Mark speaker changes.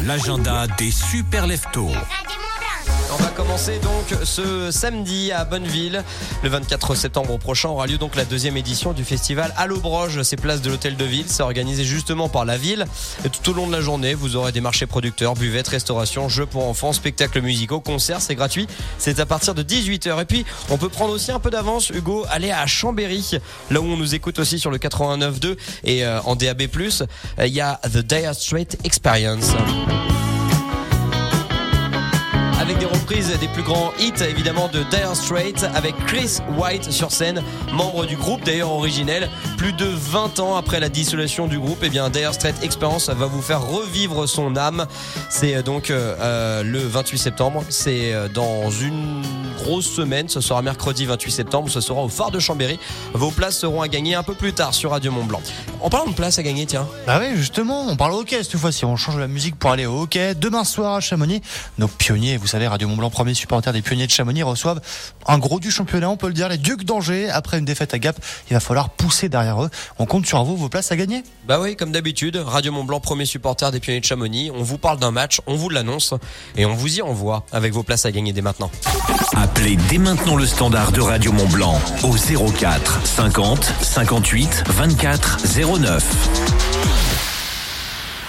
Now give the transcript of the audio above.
Speaker 1: L'agenda des super leftos.
Speaker 2: On va commencer donc ce samedi à Bonneville. Le 24 septembre prochain aura lieu donc la deuxième édition du festival Allo Broge. C'est place de l'hôtel de ville. C'est organisé justement par la ville. Tout au long de la journée, vous aurez des marchés producteurs, buvettes, restauration, jeux pour enfants, spectacles musicaux, concerts. C'est gratuit. C'est à partir de 18h. Et puis, on peut prendre aussi un peu d'avance, Hugo, aller à Chambéry, là où on nous écoute aussi sur le 89.2 et euh, en DAB+. Il y a The Dire Straight Experience des plus grands hits évidemment de Dire Straits avec Chris White sur scène, membre du groupe d'ailleurs originel. Plus de 20 ans après la dissolution du groupe, et eh bien Dire Straits Experience va vous faire revivre son âme. C'est euh, donc euh, le 28 septembre, c'est euh, dans une grosse semaine, ce sera mercredi 28 septembre, ce sera au phare de Chambéry. Vos places seront à gagner un peu plus tard sur Radio Mont Blanc. En parlant de places à gagner, tiens.
Speaker 3: Bah oui, justement, on parle hockey cette fois-ci, on change la musique pour aller au hockey. Demain soir à Chamonix, nos pionniers, vous savez, Radio Mont Blanc, premier supporter des pionniers de Chamonix, reçoivent un gros du championnat, on peut le dire, les Ducs d'Angers. Après une défaite à Gap, il va falloir pousser derrière eux. On compte sur vous, vos places à gagner?
Speaker 2: Bah oui, comme d'habitude, Radio Mont Blanc, premier supporter des pionniers de Chamonix. On vous parle d'un match, on vous l'annonce et on vous y envoie avec vos places à gagner dès maintenant.
Speaker 1: Appelez dès maintenant le standard de Radio Mont Blanc au 04 50 58 24 09.